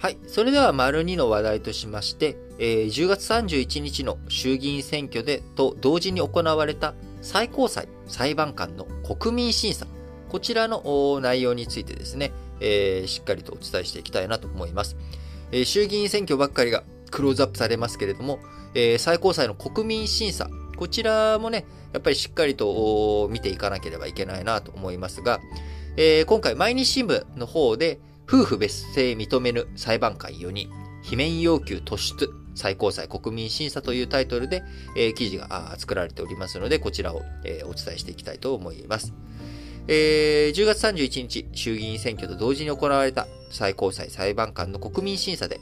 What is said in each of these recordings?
はい。それでは、丸2の話題としまして、えー10月31日の衆議院選挙でと同時に行われた最高裁裁判官の国民審査。こちらの内容についてですね、えーしっかりとお伝えしていきたいなと思います。えー衆議院選挙ばっかりがクローズアップされますけれども、えー最高裁の国民審査。こちらもね、やっぱりしっかりと見ていかなければいけないなと思いますが、えー今回毎日新聞の方で、夫婦別姓認めぬ裁判官4人、罷免要求突出、最高裁国民審査というタイトルで、えー記事が作られておりますので、こちらを、えーお伝えしていきたいと思います。えー10月31日、衆議院選挙と同時に行われた最高裁裁判官の国民審査で、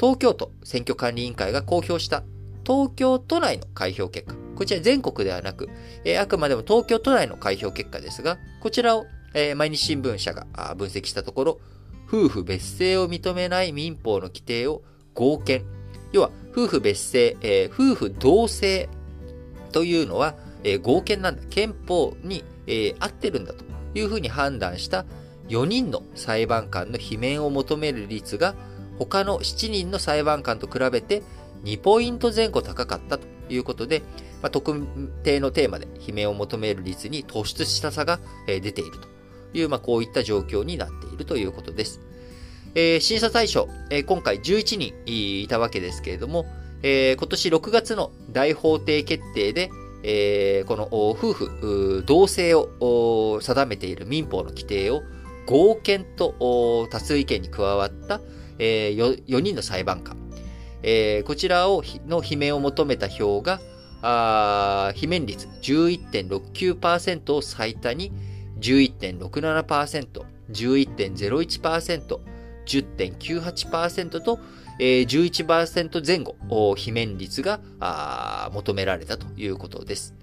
東京都選挙管理委員会が公表した東京都内の開票結果。こちら全国ではなく、えーあくまでも東京都内の開票結果ですが、こちらを、えー毎日新聞社が分析したところ、夫婦別姓を認めない民法の規定を合憲。要は、夫婦別姓、えー夫婦同姓というのは、えー合憲なんだ。憲法に、えー合ってるんだというふうに判断した4人の裁判官の罷免を求める率が他の7人の裁判官と比べて2ポイント前後高かったということで、まあ、特定のテーマで罷免を求める率に突出した差が出ているという、まあ、こういった状況になっていまするということです。えー審査対象、えー今回11人いたわけですけれども、えー今年6月の大法廷決定で、えーこの夫婦同姓を定めている民法の規定を合憲と多数意見に加わった、えー、4, 人の裁判官、えーこちらをの罷免を求めた票が罷免率11.69%を最多に11.67%、11.01%、10.98%と、えー11%前後、お罷免率が求められたということです。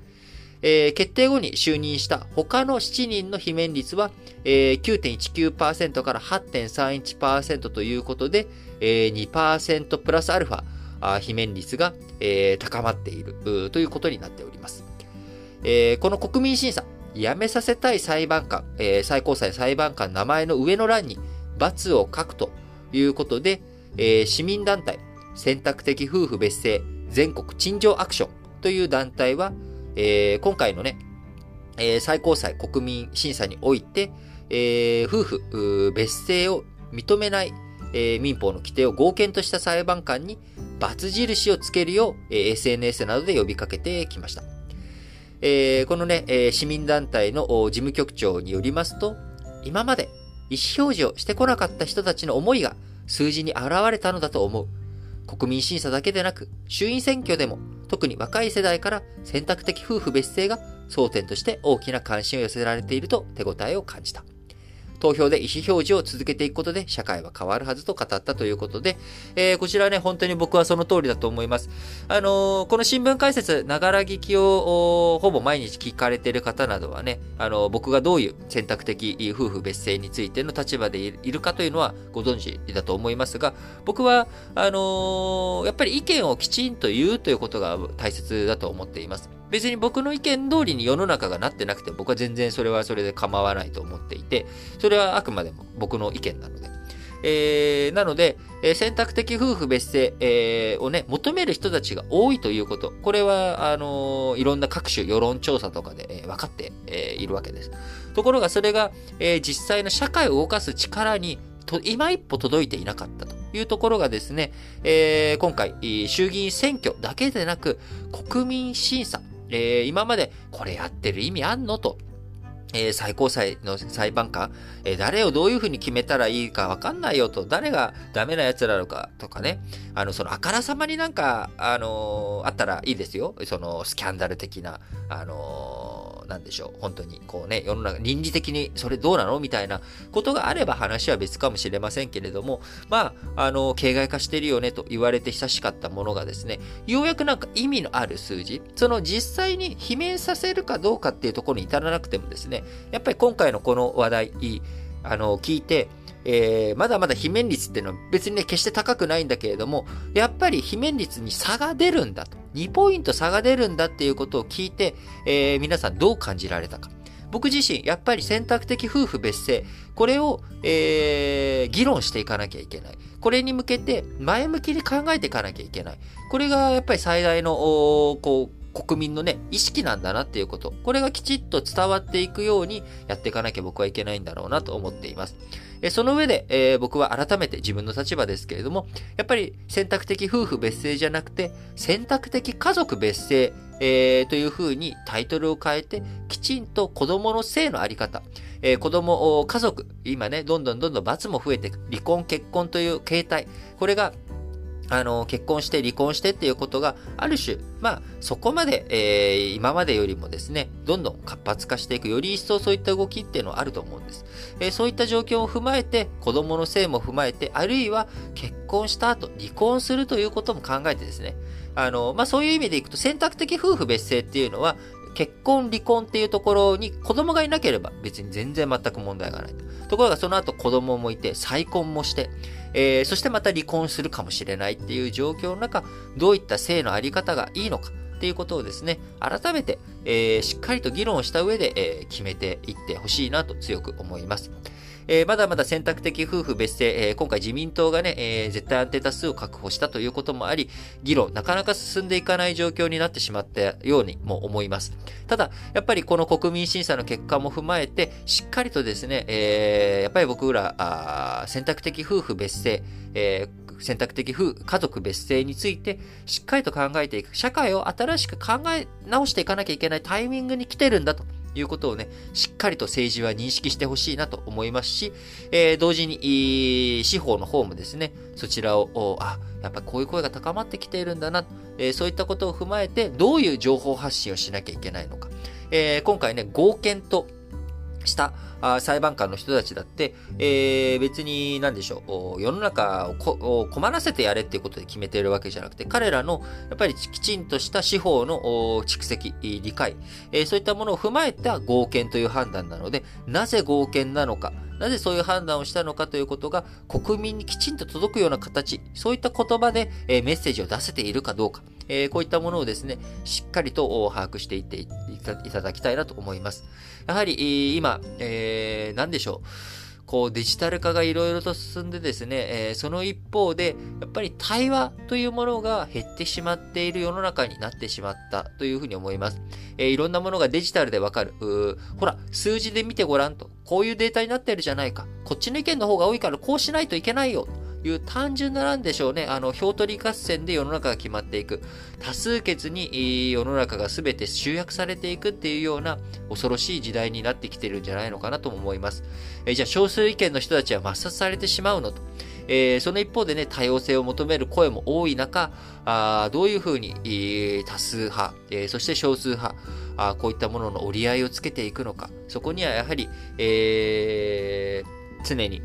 決定後に就任した他の7人の罷免率は、えー9.19%から8.31%ということで、えー2%プラスアルファ、あー罷免率が、高まっているということになっております。この国民審査、辞めさせたい裁判官、えー最高裁裁判官名前の上の欄に×を書くということで、えー市民団体、選択的夫婦別姓全国陳情アクションという団体は、えー今回のね、えー最高裁国民審査において、えー夫婦別姓を認めない、えー民法の規定を合憲とした裁判官に×印をつけるよう、えー SNS などで呼びかけてきました。えーこのね、えー市民団体の事務局長によりますと、今まで意思表示をしてこなかった人たちの思いが数字に現れたのだと思う。国民審査だけでなく、衆院選挙でも、特に若い世代から選択的夫婦別姓が争点として大きな関心を寄せられていると手応えを感じた。投票で意思表示を続けていくことで社会は変わるはずと語ったということで、えーこちらね、本当に僕はその通りだと思います。あのーこの新聞解説、ながら聞きをほぼ毎日聞かれている方などはね、あのー僕がどういう選択的夫婦別姓についての立場でいるかというのはご存知だと思いますが、僕は、あのやっぱり意見をきちんと言うということが大切だと思っています。別に僕の意見通りに世の中がなってなくて僕は全然それはそれで構わないと思っていて、それはあくまでも僕の意見なので。えーなので、えー選択的夫婦別姓、えーをね、求める人たちが多いということ。これは、あのいろんな各種世論調査とかで、え分かって、えいるわけです。ところがそれが、え実際の社会を動かす力にと今一歩届いていなかったというところがですね、え今回、衆議院選挙だけでなく、国民審査、えー今までこれやってる意味あんの？と、え最高裁の裁判官、え誰をどういうふうに決めたらいいかわかんないよと、誰がダメなやつなのかとかね、あの、その、あからさまになんか、あのーあったらいいですよ。その、スキャンダル的な、あのーなんでしょう。本当に、こうね、世の中、倫理的にそれどうなのみたいなことがあれば話は別かもしれませんけれども、まあ、あの、形骸化してるよねと言われて久しかったものがですね、ようやくなんか意味のある数字、その実際に罷免させるかどうかっていうところに至らなくてもですね、やっぱり今回のこの話題、あの、聞いて、えーまだまだ罷免率っていうのは別にね、決して高くないんだけれども、やっぱり罷免率に差が出るんだと。2ポイント差が出るんだっていうことを聞いて、えー皆さんどう感じられたか。僕自身、やっぱり選択的夫婦別姓、これを、えー、議論していかなきゃいけない。これに向けて前向きに考えていかなきゃいけない。これがやっぱり最大の、こう、国民のね、意識なんだなっていうこと。これがきちっと伝わっていくようにやっていかなきゃ僕はいけないんだろうなと思っています。えその上で、えー、僕は改めて自分の立場ですけれども、やっぱり選択的夫婦別姓じゃなくて、選択的家族別姓、えー、というふうにタイトルを変えて、きちんと子供の性のあり方、えー、子供、家族、今ね、どんどんどんどん罰も増えていく、離婚、結婚という形態、これがあの、結婚して離婚してっていうことが、ある種、まあ、そこまで、えー、今までよりもですね、どんどん活発化していく、より一層そういった動きっていうのはあると思うんです。えー、そういった状況を踏まえて、子供の性も踏まえて、あるいは結婚した後、離婚するということも考えてですね、あの、まあ、そういう意味でいくと、選択的夫婦別姓っていうのは、結婚、離婚っていうところに子供がいなければ別に全然全く問題がないと。ところがその後子供もいて再婚もして、えー、そしてまた離婚するかもしれないっていう状況の中、どういった性のあり方がいいのかっていうことをですね、改めて、えー、しっかりと議論した上で、えー、決めていってほしいなと強く思います。えー、まだまだ選択的夫婦別姓、えー、今回自民党がね、えー、絶対安定多数を確保したということもあり、議論、なかなか進んでいかない状況になってしまったようにも思います。ただ、やっぱりこの国民審査の結果も踏まえて、しっかりとですね、えー、やっぱり僕ら、あ選択的夫婦別姓、えー選択的夫家族別姓についてしっかりと考えていく。社会を新しく考え直していかなきゃいけないタイミングに来てるんだということをね、しっかりと政治は認識してほしいなと思いますし、えー、同時に、司法の方もですね、そちらを、あ、やっぱこういう声が高まってきているんだな、えー、そういったことを踏まえて、どういう情報発信をしなきゃいけないのか。えー、今回ね、合憲とした裁判官の人たちだって、えー、別に何でしょう、世の中を困らせてやれっていうことで決めているわけじゃなくて、彼らのやっぱりきちんとした司法の蓄積、理解、え、そういったものを踏まえた合憲という判断なので、なぜ合憲なのか、なぜそういう判断をしたのかということが国民にきちんと届くような形、そういった言葉で、え、メッセージを出せているかどうか、え、こういったものをですね、しっかりと把握していっていただきたいなと思います。やはり、今、えー、何でしょう。こうデジタル化がいろいろと進んでですね、えー、その一方で、やっぱり対話というものが減ってしまっている世の中になってしまったというふうに思います。えー、いろんなものがデジタルでわかる。ほら、数字で見てごらんと。こういうデータになってるじゃないか。こっちの意見の方が多いからこうしないといけないよ。という単純ななんでしょうね。あの、票取り合戦で世の中が決まっていく。多数決に世の中が全て集約されていくっていうような恐ろしい時代になってきてるんじゃないのかなとも思います。えじゃあ少数意見の人たちは抹殺されてしまうのと。えー、その一方でね、多様性を求める声も多い中、あどういうふうに、えー、多数派、えー、そして少数派、あこういったものの折り合いをつけていくのか。そこにはやはり、えー、常に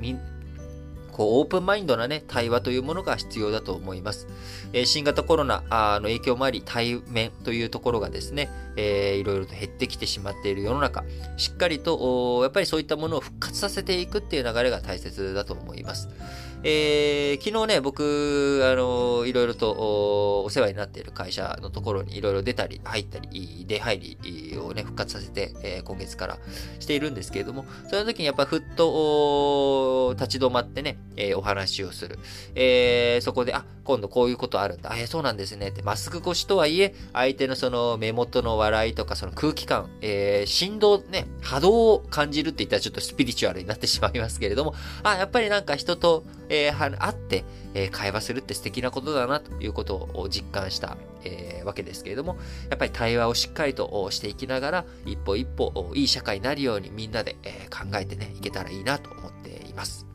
こう、オープンマインドなね、対話というものが必要だと思います。えー、新型コロナの影響もあり、対面というところがですね、えー、いろいろと減ってきてしまっている世の中、しっかりと、やっぱりそういったものを復活させていくっていう流れが大切だと思います。えー、昨日ね、僕、あの、いろいろとお世話になっている会社のところにいろいろ出たり、入ったり、出入りをね、復活させて、えー、今月からしているんですけれども、その時にやっぱふっと立ち止まってね、えー、お話をする。えー、そこで、あ、今度こういうことあるんだ。あ、えー、そうなんですね。って、マスク越しとはいえ、相手のその目元の笑いとか、その空気感、えー、振動ね、波動を感じるって言ったらちょっとスピリチュアルになってしまいますけれども、あ、やっぱりなんか人と、えー、会って、えー、会話するって素敵なことだなということを実感した、えー、わけですけれども、やっぱり対話をしっかりとしていきながら、一歩一歩いい社会になるようにみんなで、えー、考えてね、いけたらいいなと思っています。